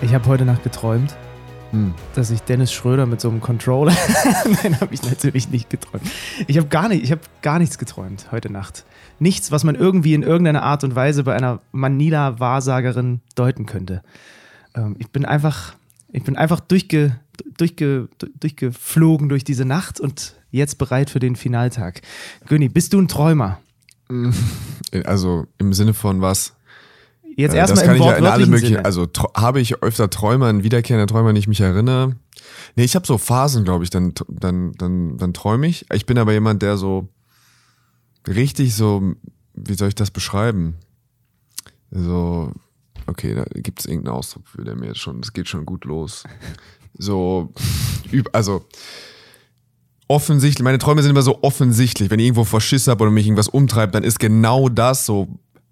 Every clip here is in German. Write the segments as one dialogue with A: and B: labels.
A: Ich habe heute Nacht geträumt,
B: Hm.
A: dass ich Dennis Schröder mit so einem Controller. Nein, habe ich natürlich nicht geträumt. Ich habe gar nicht, ich habe gar nichts geträumt heute Nacht. Nichts, was man irgendwie in irgendeiner Art und Weise bei einer Manila-Wahrsagerin deuten könnte. Ähm, ich bin einfach, ich bin einfach durchge, durchge, durchgeflogen durch diese Nacht und jetzt bereit für den Finaltag. Göni, bist du ein Träumer?
B: Also im Sinne von was?
A: Jetzt
B: Äh,
A: erstmal im
B: ich ja in alle
A: wortwörtlichen
B: möglichen.
A: Sinne.
B: Also habe ich öfter Träume, ein wiederkehrender Träumer, an die ich mich erinnere. Nee, ich habe so Phasen, glaube ich, dann, dann, dann, dann träume ich. Ich bin aber jemand, der so richtig so, wie soll ich das beschreiben? So, okay, da gibt es irgendeinen Ausdruck für, der mir jetzt schon, das geht schon gut los. So, üb- also offensichtlich, meine Träume sind immer so offensichtlich. Wenn ich irgendwo Verschiss habe oder mich irgendwas umtreibt, dann ist genau das so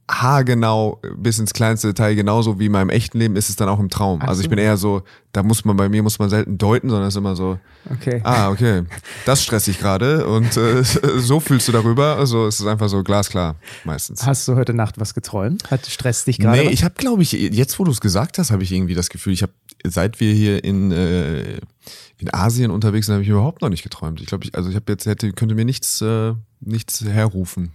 B: haargenau bis ins kleinste Detail genauso wie in meinem echten Leben ist es dann auch im Traum.
A: Ach
B: also ich
A: so.
B: bin eher so, da muss man bei mir muss man selten deuten, sondern es ist immer so,
A: Okay.
B: ah okay, das stresst dich gerade und äh, so fühlst du darüber. Also es ist einfach so glasklar meistens.
A: Hast du heute Nacht was geträumt? Hat Stress dich gerade?
B: Nee,
A: was?
B: ich habe, glaube ich, jetzt wo du es gesagt hast, habe ich irgendwie das Gefühl, ich habe, seit wir hier in, äh, in Asien unterwegs sind, habe ich überhaupt noch nicht geträumt. Ich glaube, ich, also ich habe jetzt, hätte, könnte mir nichts, äh, nichts herrufen.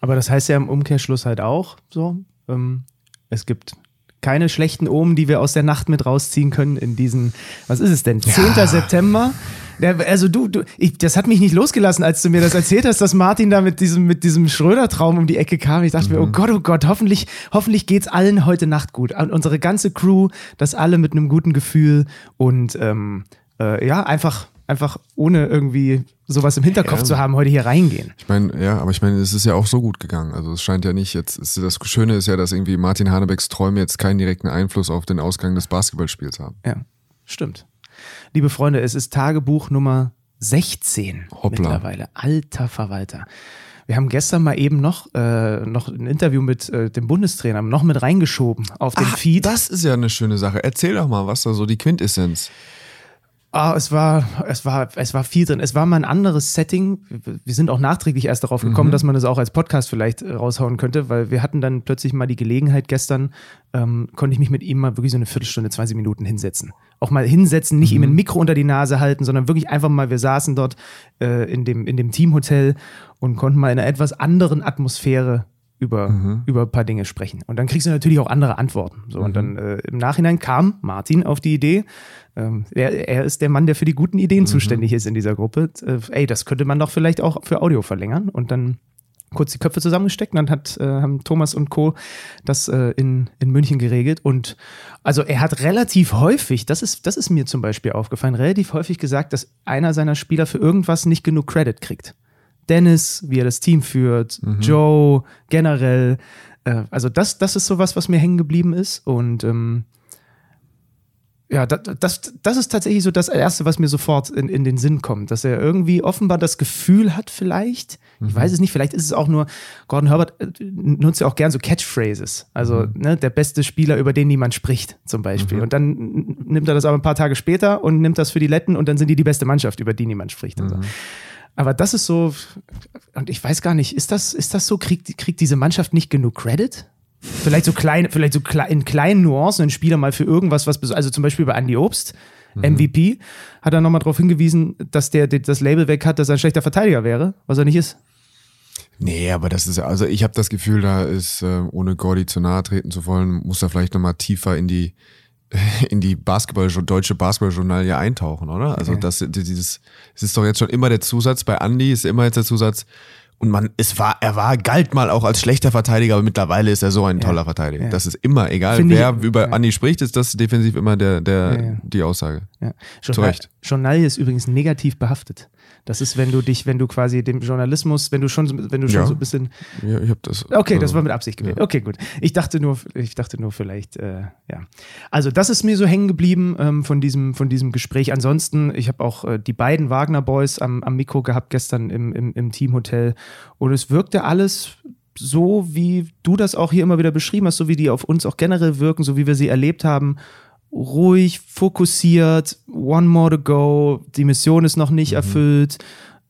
A: Aber das heißt ja im Umkehrschluss halt auch so, ähm, es gibt keine schlechten Omen, die wir aus der Nacht mit rausziehen können in diesen, was ist es denn, 10. September? Der, also du, du ich, das hat mich nicht losgelassen, als du mir das erzählt hast, dass Martin da mit diesem, mit diesem Schröder-Traum um die Ecke kam. Ich dachte mir, oh Gott, oh Gott, hoffentlich, hoffentlich geht's allen heute Nacht gut. Und unsere ganze Crew, dass alle mit einem guten Gefühl und ähm, äh, ja, einfach, einfach ohne irgendwie sowas im Hinterkopf
B: Ja.
A: zu haben, heute hier reingehen.
B: Ich meine, ja, aber ich meine, es ist ja auch so gut gegangen. Also es scheint ja nicht jetzt, es, das Schöne ist ja, dass irgendwie Martin Hanebecks Träume jetzt keinen direkten Einfluss auf den Ausgang des Basketballspiels haben.
A: Ja, stimmt. Liebe Freunde, es ist Tagebuch Nummer 16
B: Hoppla.
A: mittlerweile. Alter Verwalter. Wir haben gestern mal eben noch, äh, noch ein Interview mit äh, dem Bundestrainer noch mit reingeschoben auf den
B: Ach,
A: Feed.
B: das ist ja eine schöne Sache. Erzähl doch mal, was da so die Quintessenz.
A: Ah, es war, es war, es war viel drin. Es war mal ein anderes Setting. Wir sind auch nachträglich erst darauf gekommen, dass man das auch als Podcast vielleicht äh, raushauen könnte, weil wir hatten dann plötzlich mal die Gelegenheit gestern, ähm, konnte ich mich mit ihm mal wirklich so eine Viertelstunde, 20 Minuten hinsetzen. Auch mal hinsetzen, nicht ihm ein Mikro unter die Nase halten, sondern wirklich einfach mal, wir saßen dort äh, in, dem, in dem Teamhotel und konnten mal in einer etwas anderen Atmosphäre über, über ein paar Dinge sprechen. Und dann kriegst du natürlich auch andere Antworten. So, und dann äh, im Nachhinein kam Martin auf die Idee, ähm, er, er ist der Mann, der für die guten Ideen zuständig ist in dieser Gruppe. Äh, ey, das könnte man doch vielleicht auch für Audio verlängern. Und dann kurz die Köpfe zusammengesteckt und dann hat, äh, haben Thomas und Co. das äh, in, in München geregelt. Und also er hat relativ häufig, das ist, das ist mir zum Beispiel aufgefallen, relativ häufig gesagt, dass einer seiner Spieler für irgendwas nicht genug Credit kriegt. Dennis, wie er das Team führt, Joe, generell. Äh, also das, das ist sowas, was mir hängen geblieben ist. Und ähm, ja, das, das, das ist tatsächlich so das Erste, was mir sofort in, in den Sinn kommt, dass er irgendwie offenbar das Gefühl hat, vielleicht, ich weiß es nicht, vielleicht ist es auch nur, Gordon Herbert äh, nutzt ja auch gern so Catchphrases, also ne, der beste Spieler, über den niemand spricht, zum Beispiel. Und dann nimmt er das aber ein paar Tage später und nimmt das für die Letten und dann sind die die beste Mannschaft, über die niemand spricht. Und so. Aber das ist so, und ich weiß gar nicht, ist das, ist das so, kriegt, kriegt diese Mannschaft nicht genug Credit? Vielleicht so klein, vielleicht so in kleinen Nuancen ein Spieler mal für irgendwas, was, also zum Beispiel bei Andy Obst, MVP, hat er nochmal darauf hingewiesen, dass der, der das Label weg hat, dass er ein schlechter Verteidiger wäre, was er nicht ist.
B: Nee, aber das ist ja, also ich habe das Gefühl, da ist, äh, ohne Gordy zu nahe treten zu wollen, muss er vielleicht nochmal tiefer in die in die Basketball deutsche Basketballjournalie eintauchen, oder? Also
A: Okay.
B: das dieses es ist doch jetzt schon immer der Zusatz bei Andy ist immer jetzt der Zusatz und man es war er war galt mal auch als schlechter Verteidiger, aber mittlerweile ist er so ein toller Verteidiger.
A: ja.
B: Das ist immer egal,
A: Finde ich-
B: wer über
A: ja.
B: Andy spricht, ist das defensiv immer der der
A: Ja, ja.
B: die Aussage.
A: Ja.
B: Zu Recht.
A: Journalie ist übrigens negativ behaftet. Das ist, wenn du dich, wenn du quasi dem Journalismus, wenn du schon, so- wenn du schon
B: Ja.
A: so ein bisschen.
B: Ja, ich habe das
A: Okay, das
B: äh,
A: war mit Absicht gewählt. Okay, gut. Ich dachte nur, ich dachte nur vielleicht, äh, ja. Also das ist mir so hängen geblieben ähm, von diesem, von diesem Gespräch. Ansonsten, ich habe auch äh, die beiden Wagner Boys am, am Mikro gehabt gestern im, im, im Teamhotel und es wirkte alles so, wie du das auch hier immer wieder beschrieben hast, so wie die auf uns auch generell wirken, so wie wir sie erlebt haben. Ruhig, fokussiert, one more to go, die Mission ist noch nicht erfüllt.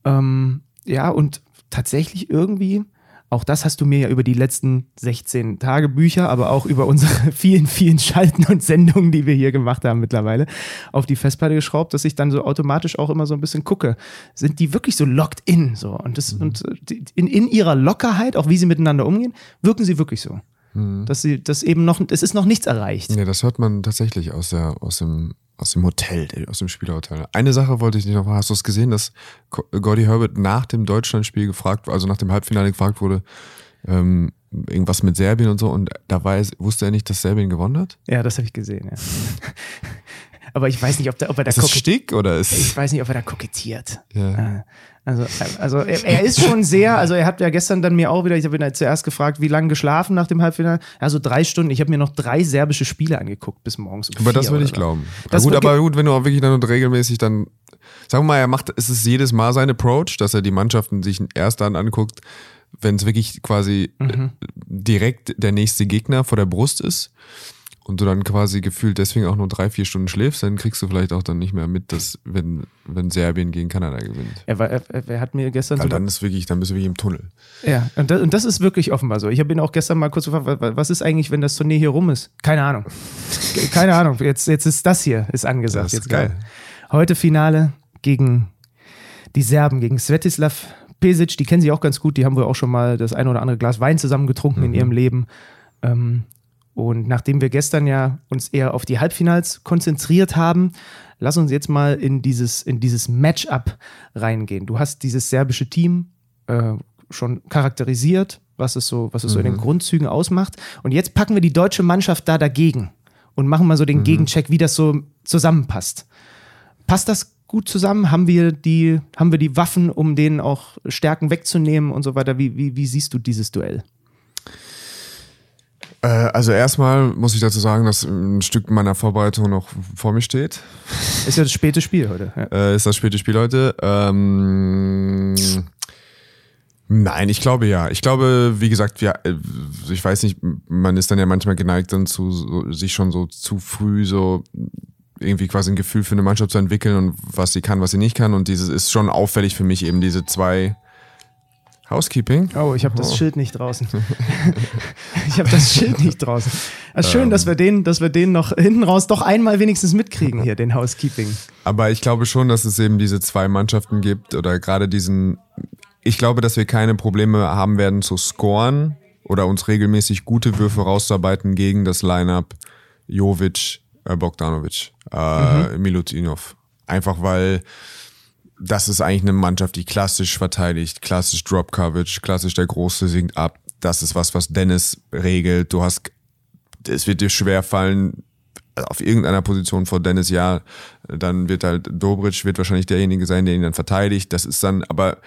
A: Ähm, ja, und tatsächlich irgendwie Auch das hast du mir ja über die letzten 16 Tagebücher, aber auch über unsere vielen, vielen Schalten und Sendungen, die wir hier gemacht haben mittlerweile, auf die Festplatte geschraubt, dass ich dann so automatisch auch immer so ein bisschen gucke. Sind die wirklich so locked in? So? Und, das, mhm. und in, in ihrer Lockerheit, auch wie sie miteinander umgehen, wirken sie wirklich so. Mhm. Dass sie das eben noch, es ist noch nichts erreicht.
B: Ja, das hört man tatsächlich aus, der, aus dem aus dem Hotel, aus dem Spielerhotel. Eine Sache wollte ich nicht noch, hast du es gesehen, dass Gordy Herbert nach dem Deutschlandspiel gefragt, also nach dem Halbfinale gefragt wurde, ähm, irgendwas mit Serbien und so, und da weiß, wusste er nicht, dass Serbien gewonnen hat?
A: Ja, das habe ich gesehen, ja. Aber ich weiß nicht, ob, der, ob er da
B: ist das Stick oder ist
A: Ich weiß nicht, ob er da kokettiert. Ja. Äh, also, also er, er, ist schon sehr, also er hat ja gestern dann mir auch wieder, ich habe ihn halt zuerst gefragt, wie lange geschlafen nach dem Halbfinale? Also drei Stunden. Ich habe mir noch drei serbische Spiele angeguckt bis morgens.
B: Um aber das würde ich glauben. Das gut, aber gut, wenn du auch wirklich dann regelmäßig dann, sagen wir mal, er macht, ist es jedes Mal sein Approach, dass er die Mannschaften sich erst dann anguckt, wenn es wirklich quasi mhm. direkt der nächste Gegner vor der Brust ist und du dann quasi gefühlt deswegen auch nur drei, vier Stunden schläfst, dann kriegst du vielleicht auch dann nicht mehr mit, dass wenn, wenn Serbien gegen Kanada gewinnt.
A: Er, war, er, er hat mir gestern
B: so. Dann ist wirklich, dann bist du wirklich im Tunnel.
A: Ja, und das, und das ist wirklich offenbar so. Ich habe ihn auch gestern mal kurz gefragt, was ist eigentlich, wenn das Turnier hier rum ist? Keine Ahnung. Keine Ahnung. Jetzt, jetzt ist das hier, ist angesagt. Das ist jetzt geil. Heute Finale gegen die Serben, gegen Svetislav Pesic, die kennen sie auch ganz gut, die haben wohl auch schon mal das ein oder andere Glas Wein zusammen getrunken mhm. in ihrem Leben. Ähm, und nachdem wir gestern ja uns eher auf die Halbfinals konzentriert haben, lass uns jetzt mal in dieses, in dieses Matchup reingehen. Du hast dieses serbische Team äh, schon charakterisiert, was es so, was es mhm. so in den mhm. Grundzügen ausmacht. Und jetzt packen wir die deutsche Mannschaft da dagegen und machen mal so den mhm. Gegencheck, wie das so zusammenpasst. Passt das gut zusammen? Haben wir die, haben wir die Waffen, um denen auch Stärken wegzunehmen und so weiter? Wie, wie, wie siehst du dieses Duell?
B: Äh, also erstmal muss ich dazu sagen, dass ein Stück meiner Vorbereitung noch vor mir steht.
A: Ist ja das späte Spiel heute. Ja.
B: Äh, ist das späte Spiel heute. Ähm, nein, ich glaube ja. Ich glaube, wie gesagt, ja, äh, ich weiß nicht, man ist dann ja manchmal geneigt, dann zu so, sich schon so zu früh so irgendwie quasi ein Gefühl für eine Mannschaft zu entwickeln und was sie kann, was sie nicht kann. Und dieses ist schon auffällig für mich eben diese zwei Housekeeping?
A: Oh, ich habe das oh. Schild nicht draußen. ich habe das Schild nicht draußen. Also schön, ähm. dass wir den, dass wir den noch hinten raus doch einmal wenigstens mitkriegen hier, den Housekeeping.
B: Aber ich glaube schon, dass es eben diese zwei Mannschaften gibt oder gerade diesen. Ich glaube, dass wir keine Probleme haben werden zu scoren oder uns regelmäßig gute Würfe rauszuarbeiten gegen das Lineup Jovic, äh, Bogdanovic, äh, mhm. Milutinov. Einfach weil das ist eigentlich eine Mannschaft, die klassisch verteidigt, klassisch Drop Coverage, klassisch der Große sinkt ab. Das ist was, was Dennis regelt. Du hast, es wird dir schwer fallen, auf irgendeiner Position vor Dennis, ja, dann wird halt Dobritsch wird wahrscheinlich derjenige sein, der ihn dann verteidigt. Das ist dann, aber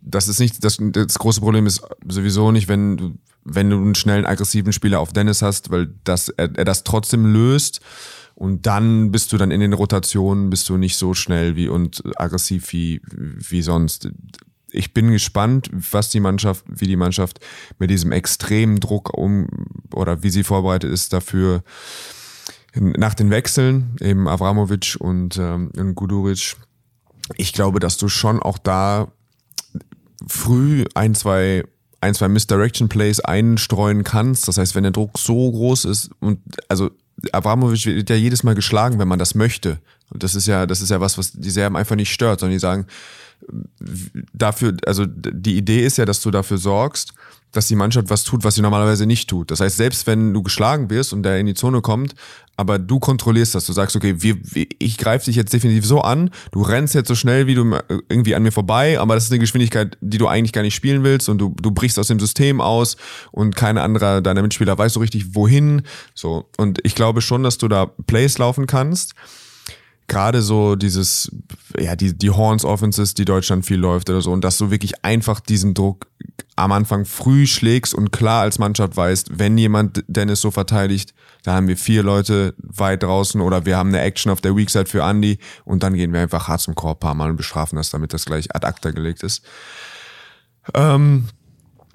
B: das ist nicht, das, das große Problem ist sowieso nicht, wenn du, wenn du einen schnellen, aggressiven Spieler auf Dennis hast, weil das, er, er das trotzdem löst und dann bist du dann in den Rotationen, bist du nicht so schnell wie und aggressiv wie, wie sonst. Ich bin gespannt, was die Mannschaft, wie die Mannschaft mit diesem extremen Druck um oder wie sie vorbereitet ist dafür nach den Wechseln, eben Avramovic und, ähm, und Guduric. Ich glaube, dass du schon auch da früh ein, zwei ein, zwei Misdirection Plays einstreuen kannst. Das heißt, wenn der Druck so groß ist und also Abramovic wird ja jedes Mal geschlagen, wenn man das möchte. Und das ist ja, das ist ja was, was die Serben einfach nicht stört, sondern die sagen, dafür, also die Idee ist ja, dass du dafür sorgst, dass die Mannschaft was tut, was sie normalerweise nicht tut. Das heißt, selbst wenn du geschlagen wirst und der in die Zone kommt, aber du kontrollierst das, du sagst, okay, wir, ich greife dich jetzt definitiv so an, du rennst jetzt so schnell wie du irgendwie an mir vorbei, aber das ist eine Geschwindigkeit, die du eigentlich gar nicht spielen willst. Und du, du brichst aus dem System aus. Und kein anderer deiner Mitspieler weiß so richtig, wohin. So. Und ich glaube schon, dass du da Plays laufen kannst gerade so dieses, ja, die, die Horns Offenses, die Deutschland viel läuft oder so, und dass du wirklich einfach diesen Druck am Anfang früh schlägst und klar als Mannschaft weißt, wenn jemand Dennis so verteidigt, da haben wir vier Leute weit draußen oder wir haben eine Action auf der Weakside für Andy und dann gehen wir einfach hart zum Korb paar Mal und bestrafen das, damit das gleich ad acta gelegt ist. Ähm,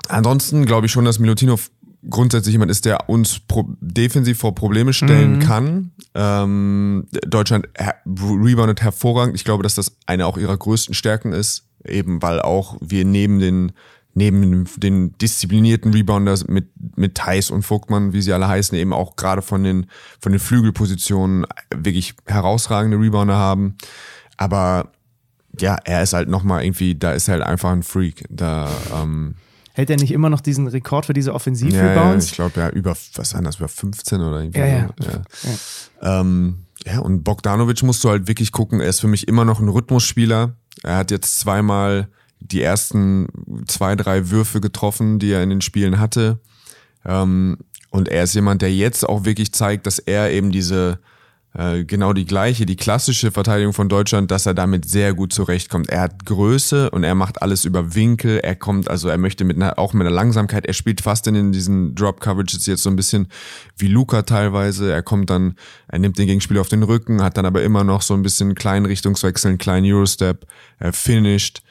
B: ansonsten glaube ich schon, dass Milutinov grundsätzlich jemand ist, der uns pro defensiv vor Probleme stellen mhm. kann. Ähm, Deutschland her reboundet hervorragend. Ich glaube, dass das eine auch ihrer größten Stärken ist, eben weil auch wir neben den neben den disziplinierten Rebounders mit, mit Thais und Vogtmann, wie sie alle heißen, eben auch gerade von den, von den Flügelpositionen wirklich herausragende Rebounder haben. Aber ja, er ist halt nochmal irgendwie, da ist er halt einfach ein Freak. Da, ähm,
A: Hält er nicht immer noch diesen Rekord für diese
B: ja,
A: Offensiv-Rebounds?
B: ich glaube ja über, was waren das, über 15 oder irgendwie.
A: Ja, ja.
B: ja. Ähm, ja, und Bogdanovic musst du halt wirklich gucken, er ist für mich immer noch ein Rhythmusspieler. Er hat jetzt zweimal die ersten zwei, drei Würfe getroffen, die er in den Spielen hatte. Ähm, und er ist jemand, der jetzt auch wirklich zeigt, dass er eben diese genau die gleiche, die klassische Verteidigung von Deutschland, dass er damit sehr gut zurechtkommt. Er hat Größe und er macht alles über Winkel. Er kommt, also er möchte mit einer, auch mit einer Langsamkeit, er spielt fast in diesen Drop Coverages jetzt so ein bisschen wie Luca teilweise. Er kommt dann, er nimmt den Gegenspieler auf den Rücken, hat dann aber immer noch so ein bisschen kleinen Richtungswechsel, einen kleinen Eurostep, er finisht.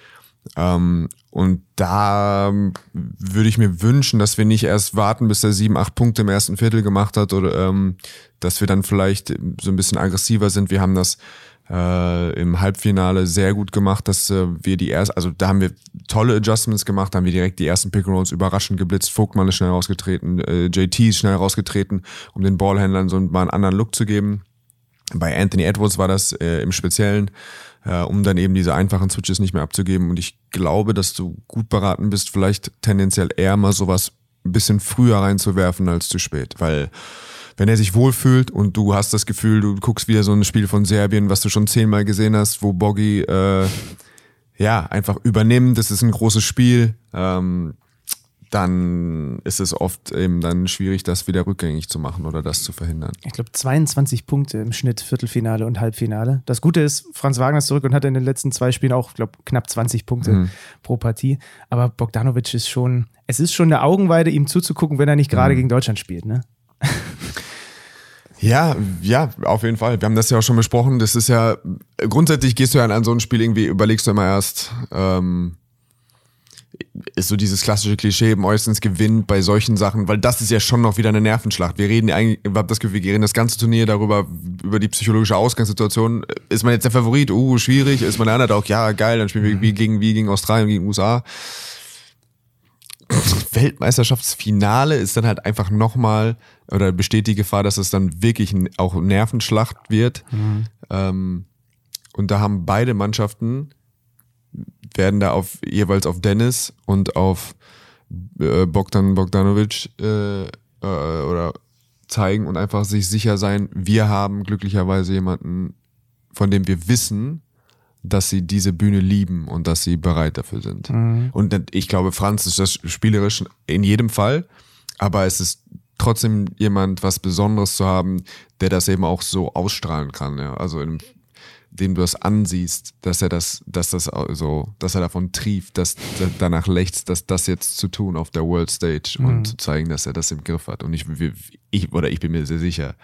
B: Ähm, und da würde ich mir wünschen, dass wir nicht erst warten, bis er sieben, acht Punkte im ersten Viertel gemacht hat oder ähm, dass wir dann vielleicht so ein bisschen aggressiver sind. Wir haben das äh, im Halbfinale sehr gut gemacht, dass äh, wir die erst, also da haben wir tolle Adjustments gemacht, da haben wir direkt die ersten Pick Rolls überraschend geblitzt. Vogtmann ist schnell rausgetreten, äh, JT ist schnell rausgetreten, um den Ballhändlern so mal einen anderen Look zu geben. Bei Anthony Edwards war das äh, im Speziellen äh, um dann eben diese einfachen Switches nicht mehr abzugeben. Und ich glaube, dass du gut beraten bist, vielleicht tendenziell eher mal sowas ein bisschen früher reinzuwerfen als zu spät. Weil wenn er sich wohlfühlt und du hast das Gefühl, du guckst wieder so ein Spiel von Serbien, was du schon zehnmal gesehen hast, wo Boggy äh, ja einfach übernimmt, das ist ein großes Spiel, ähm, dann ist es oft eben dann schwierig, das wieder rückgängig zu machen oder das zu verhindern.
A: Ich glaube, 22 Punkte im Schnitt, Viertelfinale und Halbfinale. Das Gute ist, Franz Wagner ist zurück und hat in den letzten zwei Spielen auch, glaube knapp 20 Punkte
B: Mhm.
A: pro Partie. Aber Bogdanovic ist schon, es ist schon eine Augenweide, ihm zuzugucken, wenn er nicht gerade
B: Mhm.
A: gegen Deutschland spielt, ne?
B: Ja, ja, auf jeden Fall. Wir haben das ja auch schon besprochen. Das ist ja, grundsätzlich gehst du ja an so ein Spiel irgendwie, überlegst du immer erst, ähm, ist so dieses klassische Klischee, meistens gewinnt bei solchen Sachen, weil das ist ja schon noch wieder eine Nervenschlacht. Wir reden eigentlich, ich habe das Gefühl, wir reden das ganze Turnier darüber, über die psychologische Ausgangssituation. Ist man jetzt der Favorit? Uh, schwierig. Ist man der Underdog? Ja, geil, dann spielen wir wie gegen, wie gegen Australien, gegen USA. Weltmeisterschaftsfinale ist dann halt einfach nochmal oder besteht die Gefahr, dass es dann wirklich auch Nervenschlacht wird. Ähm, und da haben beide Mannschaften werden da auf jeweils auf Dennis und auf äh, Bogdan Bogdanovic äh, äh, oder zeigen und einfach sich sicher sein, wir haben glücklicherweise jemanden, von dem wir wissen, dass sie diese Bühne lieben und dass sie bereit dafür sind. Und ich glaube, Franz ist das spielerisch in jedem Fall, aber es ist trotzdem jemand, was Besonderes zu haben, der das eben auch so ausstrahlen kann. Ja. Also in, dem du das ansiehst, dass er das, dass das so, dass er davon trieft, dass er danach lechzt, dass das jetzt zu tun auf der World Stage und zu zeigen, dass er das im Griff hat. Und ich, ich oder ich bin mir sehr sicher,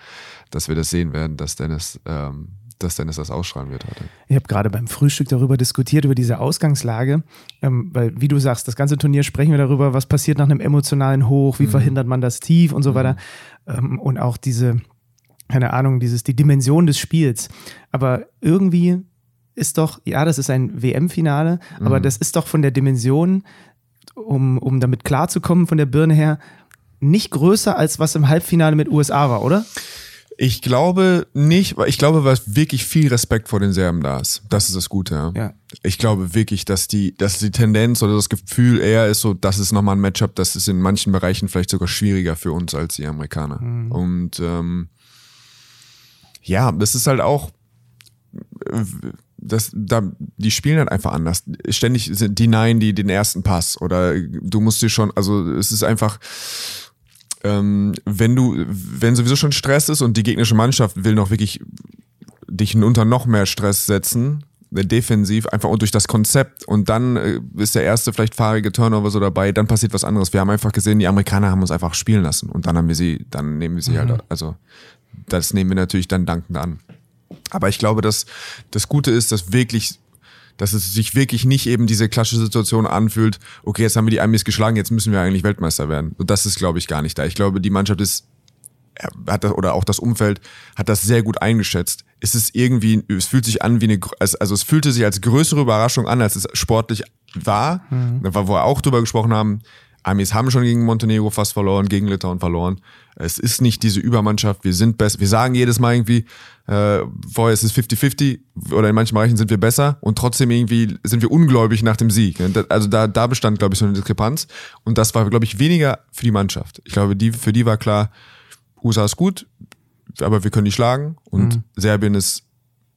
B: dass wir das sehen werden, dass Dennis, ähm, dass Dennis das ausstrahlen wird heute.
A: Ich habe gerade beim Frühstück darüber diskutiert, über diese Ausgangslage, ähm, weil, wie du sagst, das ganze Turnier sprechen wir darüber, was passiert nach einem emotionalen Hoch, wie verhindert man das Tief und so weiter. Ähm, und auch diese, keine Ahnung, dieses, die Dimension des Spiels. Aber irgendwie ist doch, ja, das ist ein WM-Finale, aber das ist doch von der Dimension, um, um damit klarzukommen, von der Birne her, nicht größer als was im Halbfinale mit USA war, oder?
B: Ich glaube nicht, weil ich glaube, was wirklich viel Respekt vor den Serben da ist. Das ist das Gute, ja.
A: Ja.
B: Ich glaube wirklich, dass die, dass die Tendenz oder das Gefühl eher ist so, das ist nochmal ein Matchup, das ist in manchen Bereichen vielleicht sogar schwieriger für uns als die Amerikaner. Und ähm, ja, das ist halt auch, das, da, die spielen halt einfach anders. Ständig sind die Nein, die den ersten Pass oder du musst dir schon, also es ist einfach, ähm, wenn du, wenn sowieso schon Stress ist und die gegnerische Mannschaft will noch wirklich dich unter noch mehr Stress setzen, äh, defensiv, einfach und durch das Konzept und dann äh, ist der erste vielleicht fahrige Turnover so dabei, dann passiert was anderes. Wir haben einfach gesehen, die Amerikaner haben uns einfach spielen lassen und dann haben wir sie, dann nehmen wir sie halt, also das nehmen wir natürlich dann dankend an. Aber ich glaube, dass das Gute ist, dass wirklich, dass es sich wirklich nicht eben diese klassische Situation anfühlt, okay, jetzt haben wir die Amis geschlagen, jetzt müssen wir eigentlich Weltmeister werden. Und das ist, glaube ich, gar nicht da. Ich glaube, die Mannschaft ist, hat das, oder auch das Umfeld hat das sehr gut eingeschätzt. ist es irgendwie, es fühlt sich an wie eine, also es fühlte sich als größere Überraschung an, als es sportlich war, mhm. wo wir auch drüber gesprochen haben. Amis haben schon gegen Montenegro fast verloren, gegen Litauen verloren. Es ist nicht diese Übermannschaft, wir sind besser. Wir sagen jedes Mal irgendwie, äh, vorher ist es 50-50 oder in manchen Bereichen sind wir besser und trotzdem irgendwie sind wir ungläubig nach dem Sieg. Also da, da bestand, glaube ich, so eine Diskrepanz. Und das war, glaube ich, weniger für die Mannschaft. Ich glaube, die, für die war klar, USA ist gut, aber wir können die schlagen und mhm. Serbien ist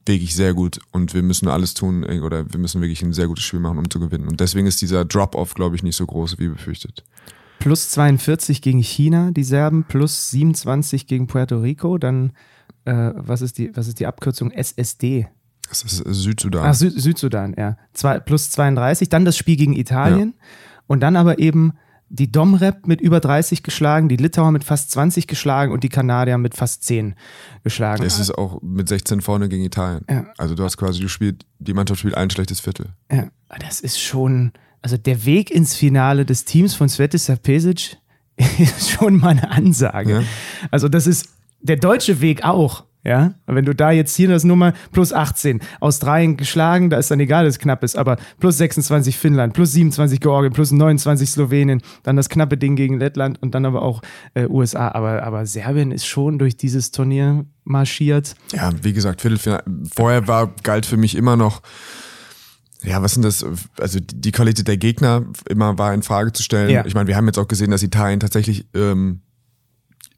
B: wirklich sehr gut und wir müssen alles tun oder wir müssen wirklich ein sehr gutes Spiel machen, um zu gewinnen. Und deswegen ist dieser Drop-off, glaube ich, nicht so groß wie befürchtet.
A: Plus 42 gegen China, die Serben, plus 27 gegen Puerto Rico, dann äh, was, ist die, was ist die Abkürzung SSD?
B: Das ist Südsudan.
A: Ach, Sü Südsudan, ja. Zwei, plus 32, dann das Spiel gegen Italien ja. und dann aber eben die Domrep mit über 30 geschlagen, die Litauer mit fast 20 geschlagen und die Kanadier mit fast 10 geschlagen.
B: Es ist auch mit 16 vorne gegen Italien. Ja. Also du hast quasi, du spielst, die Mannschaft spielt ein schlechtes Viertel.
A: Ja, das ist schon, also der Weg ins Finale des Teams von Svetislav Pesic ist schon mal eine Ansage. Ja. Also das ist der deutsche Weg auch. Ja, wenn du da jetzt hier das Nummer plus 18 Australien geschlagen, da ist dann egal, dass es knapp ist, aber plus 26 Finnland, plus 27 Georgien, plus 29 Slowenien, dann das knappe Ding gegen Lettland und dann aber auch äh, USA. Aber, aber Serbien ist schon durch dieses Turnier marschiert.
B: Ja, wie gesagt, Viertelfinale. Vorher war, galt für mich immer noch, ja, was sind das? Also die Qualität der Gegner immer war in Frage zu stellen. Ja. Ich meine, wir haben jetzt auch gesehen, dass Italien tatsächlich ähm,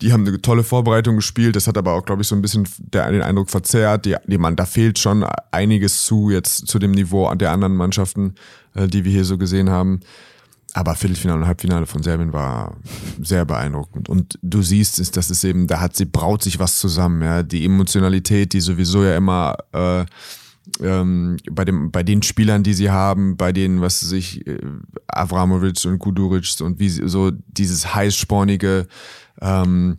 B: die haben eine tolle Vorbereitung gespielt. Das hat aber auch, glaube ich, so ein bisschen der, den Eindruck verzerrt. Die, die man, da fehlt schon einiges zu jetzt zu dem Niveau der anderen Mannschaften, äh, die wir hier so gesehen haben. Aber Viertelfinale und Halbfinale von Serbien war sehr beeindruckend. Und du siehst, ist, das ist eben, da hat sie braut sich was zusammen. Ja, die Emotionalität, die sowieso ja immer äh, ähm, bei, dem, bei den Spielern, die sie haben, bei denen, was sich äh, Avramovic und Guduric und wie so dieses heißspornige ähm,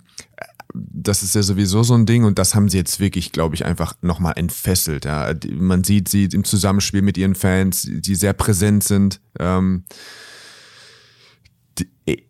B: das ist ja sowieso so ein Ding und das haben sie jetzt wirklich, glaube ich, einfach nochmal entfesselt. Ja. Man sieht sie im Zusammenspiel mit ihren Fans, die sehr präsent sind. Ähm,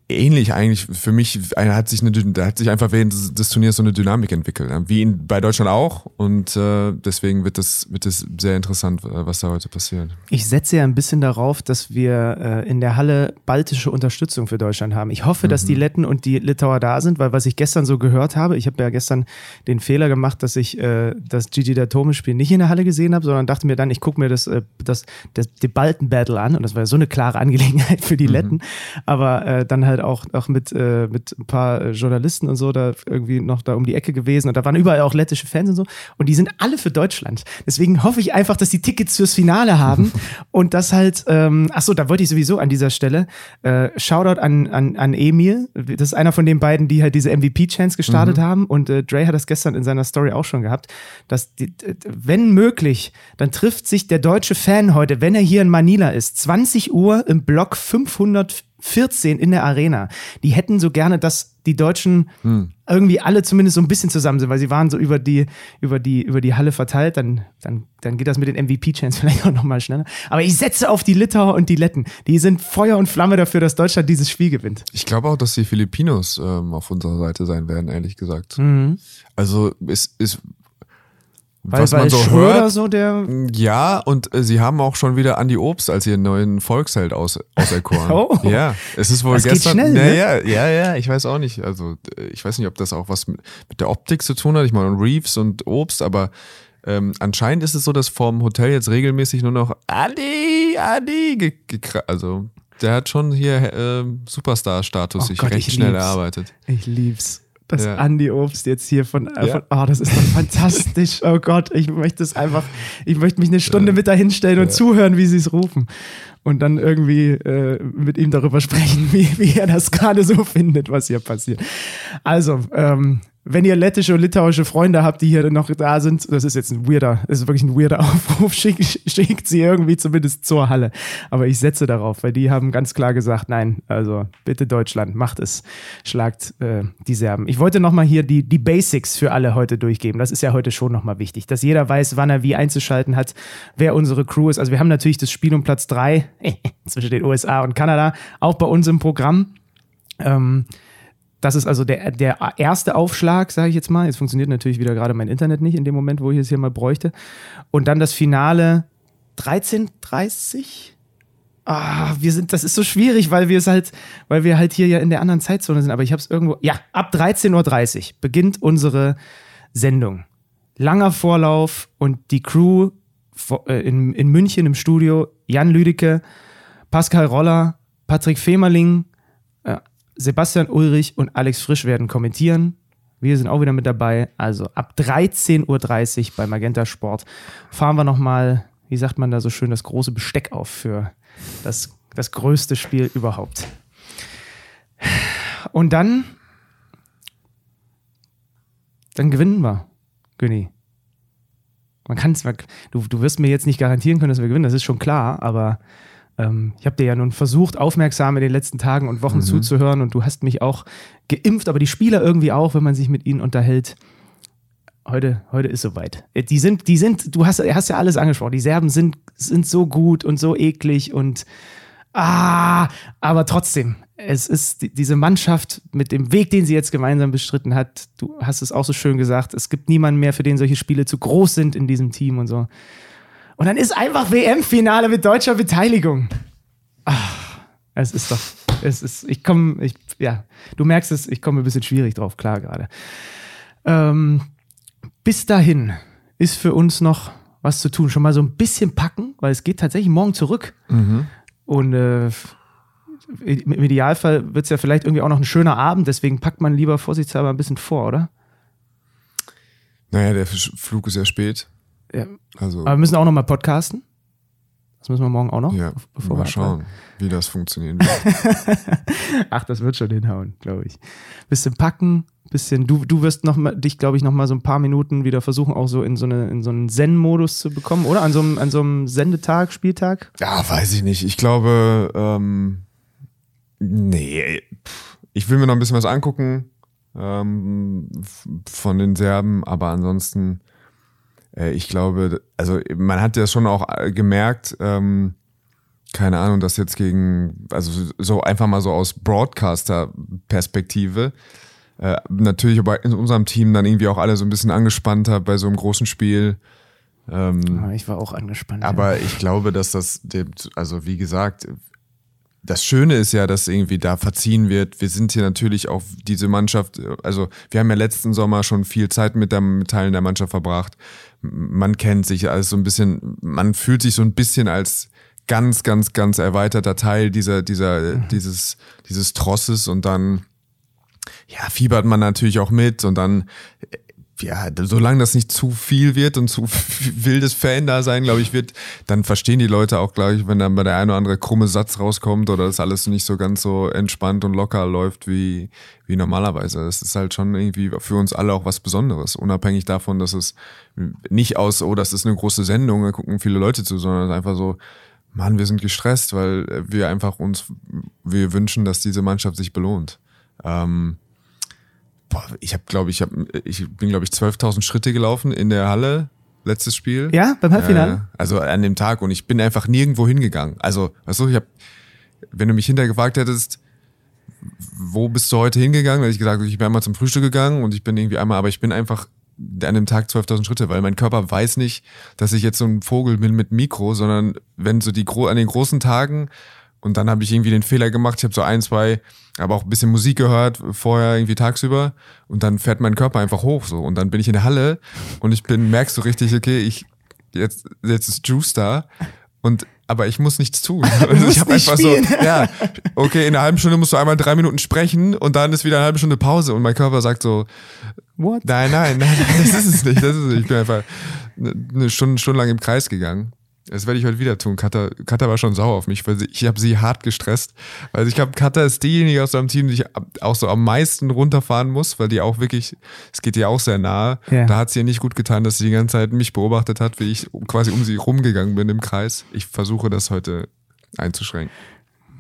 B: ähnlich eigentlich für mich hat sich eine da hat sich einfach während des Turniers so eine Dynamik entwickelt wie in, bei Deutschland auch und äh, deswegen wird das wird es sehr interessant äh, was da heute passiert
A: ich setze ja ein bisschen darauf dass wir äh, in der Halle baltische Unterstützung für Deutschland haben ich hoffe mhm. dass die mhm. Letten und die Litauer da sind weil was ich gestern so gehört habe ich habe ja gestern den Fehler gemacht dass ich äh, das Gigi der Tome Spiel nicht in der Halle gesehen habe sondern dachte mir dann ich gucke mir das äh, das, das die Balten Battle an und das war so eine klare Angelegenheit für die mhm. Letten aber äh, dann halt auch, auch mit, äh, mit ein paar äh, Journalisten und so da irgendwie noch da um die Ecke gewesen. Und da waren überall auch lettische Fans und so. Und die sind alle für Deutschland. Deswegen hoffe ich einfach, dass die Tickets fürs Finale haben. Und das halt, ähm, ach so, da wollte ich sowieso an dieser Stelle äh, Shoutout an, an, an Emil, das ist einer von den beiden, die halt diese MVP-Chance gestartet mhm. haben. Und äh, Dre hat das gestern in seiner Story auch schon gehabt, dass die, wenn möglich, dann trifft sich der deutsche Fan heute, wenn er hier in Manila ist, 20 Uhr im Block 500 14 in der Arena. Die hätten so gerne, dass die Deutschen hm. irgendwie alle zumindest so ein bisschen zusammen sind, weil sie waren so über die, über die, über die Halle verteilt. Dann, dann, dann geht das mit den MVP-Chance vielleicht auch nochmal schneller. Aber ich setze auf die Litauer und die Letten. Die sind Feuer und Flamme dafür, dass Deutschland dieses Spiel gewinnt.
B: Ich glaube auch, dass die Filipinos ähm, auf unserer Seite sein werden, ehrlich gesagt. Mhm. Also es ist
A: weil, was weil man so Schröder hört. So der
B: ja, und äh, sie haben auch schon wieder Andi Obst als ihren neuen Volksheld aus, auserkoren. oh. Ja, es ist wohl das gestern. Geht schnell, ne? ja, ja, ja, ich weiß auch nicht. Also, äh, ich weiß nicht, ob das auch was mit, mit der Optik zu tun hat. Ich meine, Reeves und Obst, aber ähm, anscheinend ist es so, dass vorm Hotel jetzt regelmäßig nur noch Andi, Andi, also der hat schon hier äh, Superstar-Status oh sich Gott, recht schnell lieb's. erarbeitet.
A: Ich lieb's das ja. Andi Obst jetzt hier von, äh, von oh, das ist doch fantastisch. Oh Gott, ich möchte es einfach, ich möchte mich eine Stunde ja. mit dahinstellen und ja. zuhören, wie sie es rufen. Und dann irgendwie äh, mit ihm darüber sprechen, wie, wie er das gerade so findet, was hier passiert. Also, ähm, wenn ihr lettische und litauische Freunde habt, die hier noch da sind, das ist jetzt ein weirder, das ist wirklich ein weirder Aufruf, schickt, schickt sie irgendwie zumindest zur Halle. Aber ich setze darauf, weil die haben ganz klar gesagt, nein, also bitte Deutschland, macht es, schlagt äh, die Serben. Ich wollte nochmal hier die, die Basics für alle heute durchgeben. Das ist ja heute schon nochmal wichtig, dass jeder weiß, wann er wie einzuschalten hat, wer unsere Crew ist. Also wir haben natürlich das Spiel um Platz drei zwischen den USA und Kanada, auch bei uns im Programm. Ähm, das ist also der, der erste Aufschlag, sage ich jetzt mal. Jetzt funktioniert natürlich wieder gerade mein Internet nicht in dem Moment, wo ich es hier mal bräuchte. Und dann das Finale 13.30 Ah, wir sind, das ist so schwierig, weil wir es halt, weil wir halt hier ja in der anderen Zeitzone sind. Aber ich habe es irgendwo. Ja, ab 13.30 Uhr beginnt unsere Sendung. Langer Vorlauf und die Crew äh, in, in München im Studio, Jan Lüdecke, Pascal Roller, Patrick Femerling, äh, Sebastian Ulrich und Alex Frisch werden kommentieren. Wir sind auch wieder mit dabei. Also ab 13.30 Uhr bei Magenta Sport fahren wir nochmal, wie sagt man da so schön, das große Besteck auf für das, das größte Spiel überhaupt. Und dann, dann gewinnen wir, Günni. Man kann es, du, du wirst mir jetzt nicht garantieren können, dass wir gewinnen, das ist schon klar, aber ähm, ich habe dir ja nun versucht, aufmerksam in den letzten Tagen und Wochen mhm. zuzuhören und du hast mich auch geimpft, aber die Spieler irgendwie auch, wenn man sich mit ihnen unterhält. Heute, heute ist soweit. Äh, die sind, die sind, du hast, hast ja alles angesprochen. Die Serben sind, sind so gut und so eklig und ah, aber trotzdem, es ist die, diese Mannschaft mit dem Weg, den sie jetzt gemeinsam bestritten hat. Du hast es auch so schön gesagt. Es gibt niemanden mehr, für den solche Spiele zu groß sind in diesem Team und so. Und dann ist einfach WM-Finale mit deutscher Beteiligung. Ach, es ist doch, es ist, ich komme, ich, ja, du merkst es, ich komme ein bisschen schwierig drauf, klar gerade. Ähm, bis dahin ist für uns noch was zu tun. Schon mal so ein bisschen packen, weil es geht tatsächlich morgen zurück. Mhm. Und äh, im Idealfall wird es ja vielleicht irgendwie auch noch ein schöner Abend, deswegen packt man lieber vorsichtshalber ein bisschen vor, oder?
B: Naja, der Flug ist ja spät.
A: Ja. Also, Aber wir müssen auch noch mal podcasten. Das müssen wir morgen auch noch.
B: Ja, bevor mal schauen, wie das funktionieren wird.
A: Ach, das wird schon hinhauen, glaube ich. Bisschen packen, bisschen. Du, du wirst noch mal, dich, glaube ich, noch mal so ein paar Minuten wieder versuchen, auch so in so, eine, in so einen Zen-Modus zu bekommen, oder? An so, einem, an so einem Sendetag, Spieltag?
B: Ja, weiß ich nicht. Ich glaube, ähm, nee, ich will mir noch ein bisschen was angucken ähm, von den Serben, aber ansonsten ich glaube, also man hat ja schon auch äh, gemerkt, ähm, keine Ahnung, dass jetzt gegen, also so einfach mal so aus Broadcaster-Perspektive, äh, natürlich aber in unserem Team dann irgendwie auch alle so ein bisschen angespannter bei so einem großen Spiel.
A: Ähm, ich war auch angespannt.
B: Aber ja. ich glaube, dass das, also wie gesagt, das Schöne ist ja, dass irgendwie da verziehen wird. Wir sind hier natürlich auch diese Mannschaft, also wir haben ja letzten Sommer schon viel Zeit mit, der, mit Teilen der Mannschaft verbracht. Man kennt sich alles so ein bisschen, man fühlt sich so ein bisschen als ganz, ganz, ganz erweiterter Teil dieser, dieser, mhm. dieses, dieses Trosses und dann, ja, fiebert man natürlich auch mit und dann ja, solange das nicht zu viel wird und zu wildes Fan da sein, glaube ich, wird, dann verstehen die Leute auch, glaube ich, wenn dann bei der eine oder andere krumme Satz rauskommt oder das alles nicht so ganz so entspannt und locker läuft wie, wie normalerweise. Das ist halt schon irgendwie für uns alle auch was Besonderes, unabhängig davon, dass es nicht aus, oh, das ist eine große Sendung, da gucken viele Leute zu, sondern einfach so, Mann, wir sind gestresst, weil wir einfach uns, wir wünschen, dass diese Mannschaft sich belohnt. Ähm, boah, ich habe, glaube ich, hab, ich bin, glaube ich, 12.000 Schritte gelaufen in der Halle, letztes Spiel.
A: Ja, beim Halbfinale? Äh,
B: also an dem Tag und ich bin einfach nirgendwo hingegangen. Also, weißt du, ich habe, wenn du mich hinterher gefragt hättest, wo bist du heute hingegangen? Hätte ich gesagt, ich bin einmal zum Frühstück gegangen und ich bin irgendwie einmal, aber ich bin einfach an dem Tag 12.000 Schritte, weil mein Körper weiß nicht, dass ich jetzt so ein Vogel bin mit Mikro, sondern wenn so die an den großen Tagen und dann habe ich irgendwie den Fehler gemacht, ich habe so ein, zwei aber auch ein bisschen Musik gehört vorher irgendwie tagsüber und dann fährt mein Körper einfach hoch so und dann bin ich in der Halle und ich bin merkst du richtig okay ich jetzt jetzt ist Juice da und aber ich muss nichts tun. Also ich habe einfach spielen. so, ja, okay, in einer halben Stunde musst du einmal drei Minuten sprechen und dann ist wieder eine halbe Stunde Pause und mein Körper sagt so, What? Nein, nein, nein, das ist es nicht. Das ist es nicht. Ich bin einfach eine Stunde, Stunde lang im Kreis gegangen. Das werde ich heute wieder tun. Katha, Katha war schon sauer auf mich, weil ich habe sie hart gestresst. Also ich glaube, Katha ist diejenige aus seinem Team, die ich auch so am meisten runterfahren muss, weil die auch wirklich, es geht ihr auch sehr nahe. Ja. Da hat sie ihr nicht gut getan, dass sie die ganze Zeit mich beobachtet hat, wie ich quasi um sie rumgegangen bin im Kreis. Ich versuche das heute einzuschränken.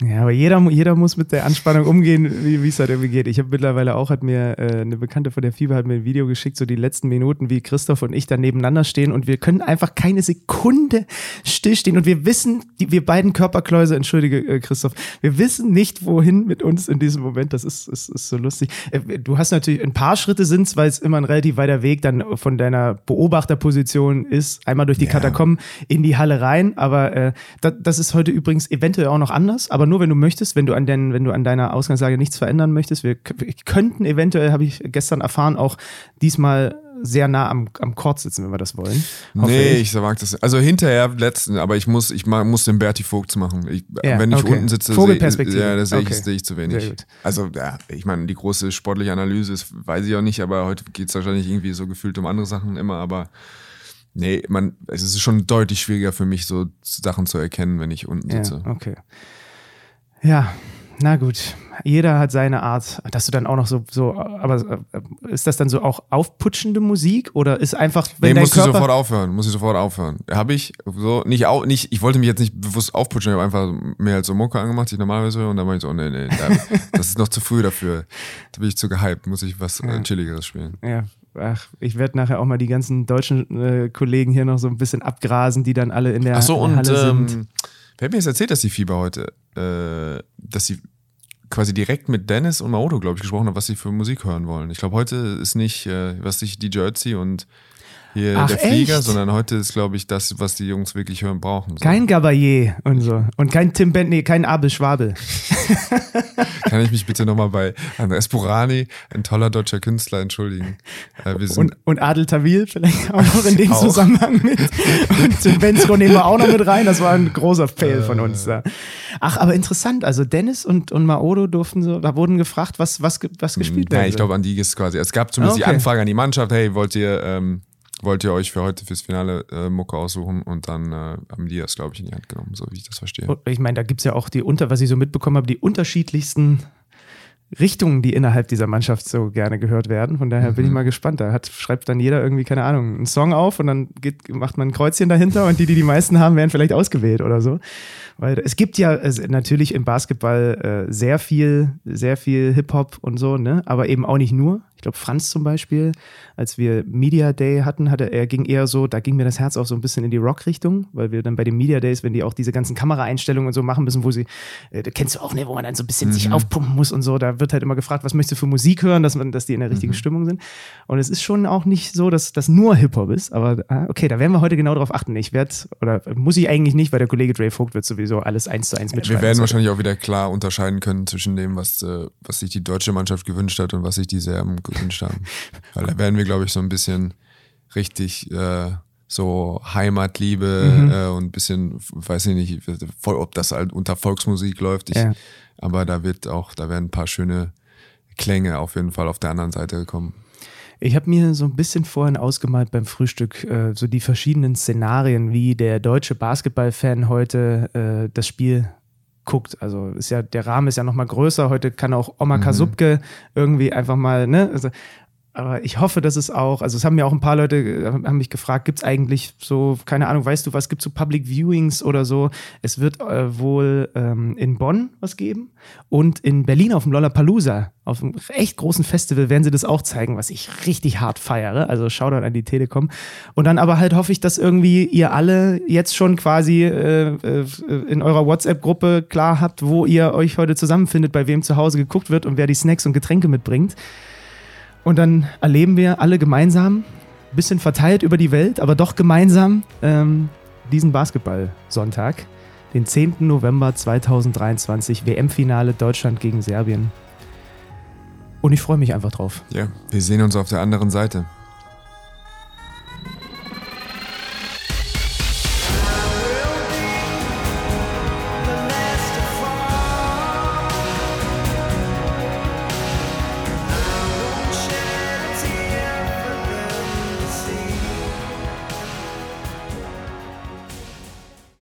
A: Ja, aber jeder, jeder muss mit der Anspannung umgehen, wie es halt irgendwie geht. Ich habe mittlerweile auch, hat mir äh, eine Bekannte von der Fieber hat mir ein Video geschickt, so die letzten Minuten, wie Christoph und ich da nebeneinander stehen und wir können einfach keine Sekunde stillstehen und wir wissen, die, wir beiden Körperkläuse, entschuldige äh, Christoph, wir wissen nicht, wohin mit uns in diesem Moment. Das ist, ist, ist so lustig. Äh, du hast natürlich ein paar Schritte sind weil es immer ein relativ weiter Weg dann von deiner Beobachterposition ist, einmal durch die ja. Katakomben in die Halle rein. Aber äh, das, das ist heute übrigens eventuell auch noch anders, aber nur wenn du möchtest, wenn du an, den, wenn du an deiner Ausgangslage nichts verändern möchtest. Wir, wir könnten eventuell, habe ich gestern erfahren, auch diesmal sehr nah am, am Court sitzen, wenn wir das wollen.
B: nee, ich. ich mag das. Also hinterher letzten, aber ich muss, ich muss den Berti Vogt machen. Ich,
A: ja,
B: wenn ich
A: okay.
B: unten sitze,
A: Vogelperspektive.
B: ja, da sehe
A: okay.
B: ich, seh ich zu wenig. Also, ja, ich meine, die große sportliche Analyse ist, weiß ich auch nicht, aber heute geht es wahrscheinlich irgendwie so gefühlt um andere Sachen immer, aber nee, man, es ist schon deutlich schwieriger für mich, so Sachen zu erkennen, wenn ich unten sitze.
A: Ja, okay. Ja, na gut. Jeder hat seine Art, dass du dann auch noch so, so, aber äh, ist das dann so auch aufputschende Musik oder ist einfach,
B: wenn nee, dein muss Körper... ich sofort aufhören, muss ich sofort aufhören. Habe ich so, nicht, auch, nicht, ich wollte mich jetzt nicht bewusst aufputschen, ich habe einfach mehr als so Mucke angemacht, die ich normalerweise höre und dann war ich so, oh, nee, nee, das ist noch zu früh dafür. Da bin ich zu gehypt, muss ich was ja. Chilligeres spielen.
A: Ja, ach, ich werde nachher auch mal die ganzen deutschen äh, Kollegen hier noch so ein bisschen abgrasen, die dann alle in der,
B: ach so,
A: Halle
B: und,
A: sind.
B: Ähm, wer hat mir jetzt erzählt, dass die Fieber heute, äh, dass sie quasi direkt mit Dennis und Maoto, glaube ich, gesprochen haben, was sie für Musik hören wollen. Ich glaube, heute ist nicht, äh, was sich die Jersey und hier
A: Ach,
B: der Flieger,
A: echt?
B: sondern heute ist, glaube ich, das, was die Jungs wirklich hören brauchen. So.
A: Kein Gabayé und so. Und kein Tim Bent, nee, kein Abel Schwabel.
B: Kann ich mich bitte nochmal bei Andres Burani, ein toller deutscher Künstler, entschuldigen.
A: Äh, und, und Adel Tawil vielleicht auch noch in dem auch. Zusammenhang mit. Und Tim Bensko nehmen wir auch noch mit rein. Das war ein großer Fail von uns da. Ach, aber interessant. Also Dennis und, und Maodo durften so, da wurden gefragt, was, was, was gespielt wird.
B: Ja, ich glaube, an die ist quasi. Es gab zumindest okay. die Anfrage an die Mannschaft, hey, wollt ihr ähm, wollt ihr euch für heute fürs Finale äh, Mucke aussuchen und dann äh, haben die das, glaube ich, in die Hand genommen, so wie ich das verstehe.
A: Ich meine, da gibt es ja auch die unter, was ich so mitbekommen habe, die unterschiedlichsten Richtungen, die innerhalb dieser Mannschaft so gerne gehört werden. Von daher mhm. bin ich mhm. mal gespannt. Da hat, schreibt dann jeder irgendwie, keine Ahnung, einen Song auf und dann geht, macht man ein Kreuzchen dahinter und die, die die meisten haben, werden vielleicht ausgewählt oder so. Weil es gibt ja also natürlich im Basketball äh, sehr viel, sehr viel Hip-Hop und so, ne? Aber eben auch nicht nur. Ich glaube, Franz zum Beispiel, als wir Media Day hatten, hatte er ging eher so, da ging mir das Herz auch so ein bisschen in die Rock-Richtung, weil wir dann bei den Media Days, wenn die auch diese ganzen Kameraeinstellungen und so machen müssen, wo sie, äh, kennst du auch, ne, wo man dann so ein bisschen mhm. sich aufpumpen muss und so, da wird halt immer gefragt, was möchtest du für Musik hören, dass man, dass die in der richtigen mhm. Stimmung sind. Und es ist schon auch nicht so, dass das nur Hip-Hop ist, aber ah, okay, da werden wir heute genau drauf achten. Ich werde, oder muss ich eigentlich nicht, weil der Kollege Dre Vogt wird sowieso alles eins zu eins mitschreiben.
B: Wir werden wahrscheinlich auch wieder klar unterscheiden können zwischen dem, was, äh, was sich die deutsche Mannschaft gewünscht hat und was sich die Serben gewünscht haben. Weil da werden wir, glaube ich, so ein bisschen richtig äh, so Heimatliebe mhm. äh, und ein bisschen, weiß ich nicht, ob das halt unter Volksmusik läuft. Ich, ja. Aber da wird auch, da werden ein paar schöne Klänge auf jeden Fall auf der anderen Seite kommen.
A: Ich habe mir so ein bisschen vorhin ausgemalt beim Frühstück, äh, so die verschiedenen Szenarien, wie der deutsche Basketballfan heute äh, das Spiel guckt. Also ist ja, der Rahmen ist ja nochmal größer. Heute kann auch Oma mhm. Kasubke irgendwie einfach mal, ne? Also, aber ich hoffe, dass es auch, also es haben mir auch ein paar Leute, äh, haben mich gefragt, gibt es eigentlich so, keine Ahnung, weißt du was, gibt es so Public Viewings oder so? Es wird äh, wohl ähm, in Bonn was geben und in Berlin auf dem Lollapalooza, auf einem echt großen Festival werden sie das auch zeigen, was ich richtig hart feiere. Also Shoutout an die Telekom. Und dann aber halt hoffe ich, dass irgendwie ihr alle jetzt schon quasi äh, äh in eurer WhatsApp-Gruppe klar habt, wo ihr euch heute zusammenfindet, bei wem zu Hause geguckt wird und wer die Snacks und Getränke mitbringt. Und dann erleben wir alle gemeinsam, bisschen verteilt über die Welt, aber doch gemeinsam ähm, diesen Basketball-Sonntag, den 10. November 2023, WM-Finale Deutschland gegen Serbien. Und ich freue mich einfach drauf.
B: Ja, wir sehen uns auf der anderen Seite.